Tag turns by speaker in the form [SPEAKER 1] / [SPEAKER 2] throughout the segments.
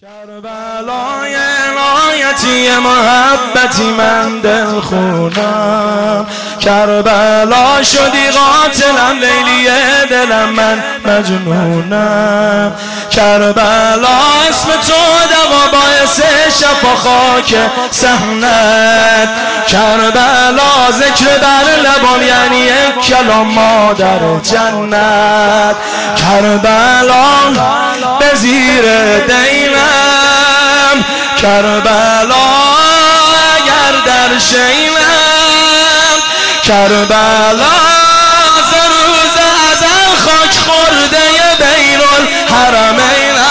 [SPEAKER 1] کربلای عنایتی محبتی من دل خونم کربلا شدی قاتلم لیلی دلم من مجنونم. کربلا اسم تو دوا باعث شفا خاک سحنت کربلا ذکر بر لبان یعنی کلام مادر جنت. کربلا به زیر دینم کربلا اگر در شینم کربلا روز ازل خاک خورده بین الحرمینم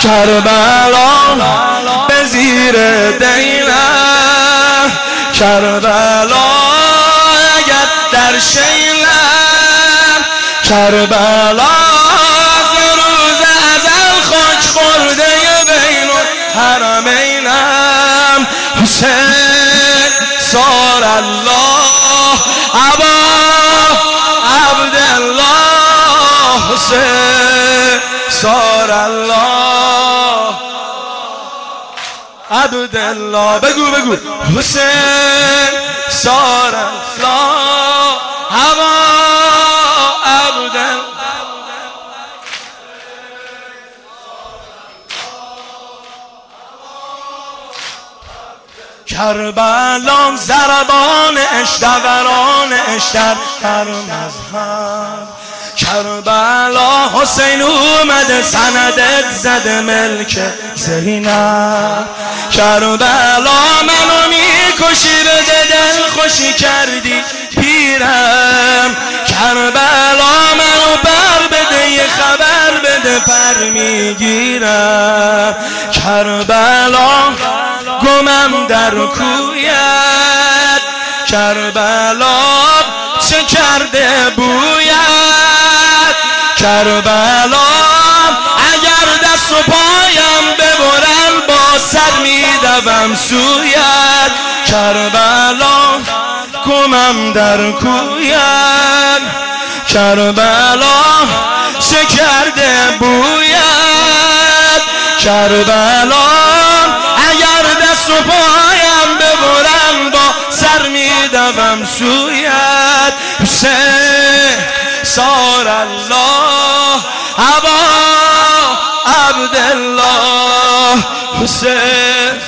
[SPEAKER 1] کربلا به زیر دینم کربلا اگر در شینم کربلا سار الله عبا عبدالله حسین. سار الله. عبدالله. بگو بگو. حسین. سار الله. کربلا زربان اشتوران اشتر. هر مذهب کربلا حسین اومده سندت زده ملک زینب. کربلا منو می‌کشی به دل خوشی کردی پیرم. کربلا منو بر بده یه خبر بده پر می‌گیرم. کربلا در کویت کربلا چه کرده بویت؟ کربلا اگر دست و پایم ببرن با سر میدوم سویت. کربلا گمم در کویت. کربلا چه کرده بویت؟ کربلا و پایم ببرم با سر میدوم سویت. حسین سار الله عبا عبدالله. حسین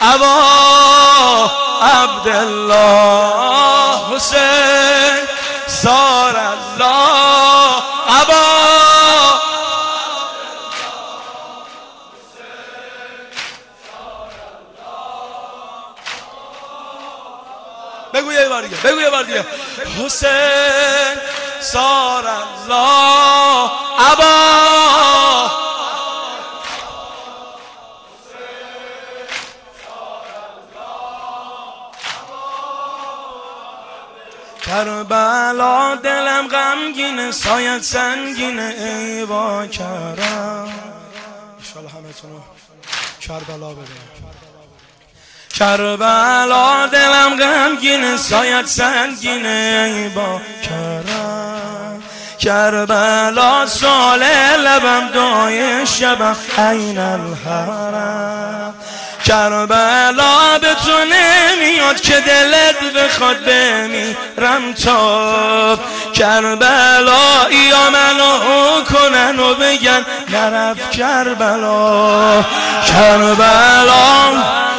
[SPEAKER 1] عبا عبدالله. حسین بگو یه بار دیگه بگو یه بار دیگه. حسین سار الله عبا کربلا دلم غمگینه سایت سنگینه ای با کرم ایشالا همه تونو کربلا بده کربلا دلم غمگینه سایت سنگینه با کرم. کربلا سال لبم دای شبم عین الحرم. کربلا به تو نمیاد که دلت بخواد بمیرم تا کربلا یا منو کنن و بگن نرف کربلا کربلا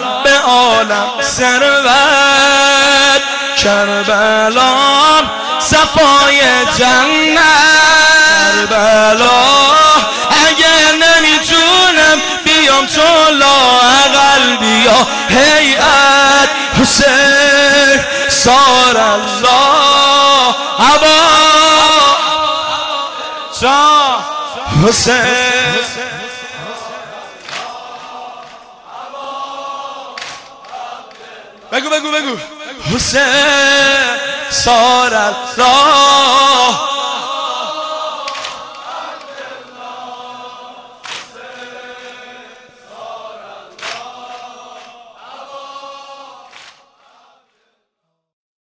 [SPEAKER 1] عالم ثروت کربلا صفای جنت. کربلا اگه نمی‌تونم بیام تو لاغل بیا هیئت. حسین سار الله عبا. حسین. بگو بگو بگو. حسین سارت راه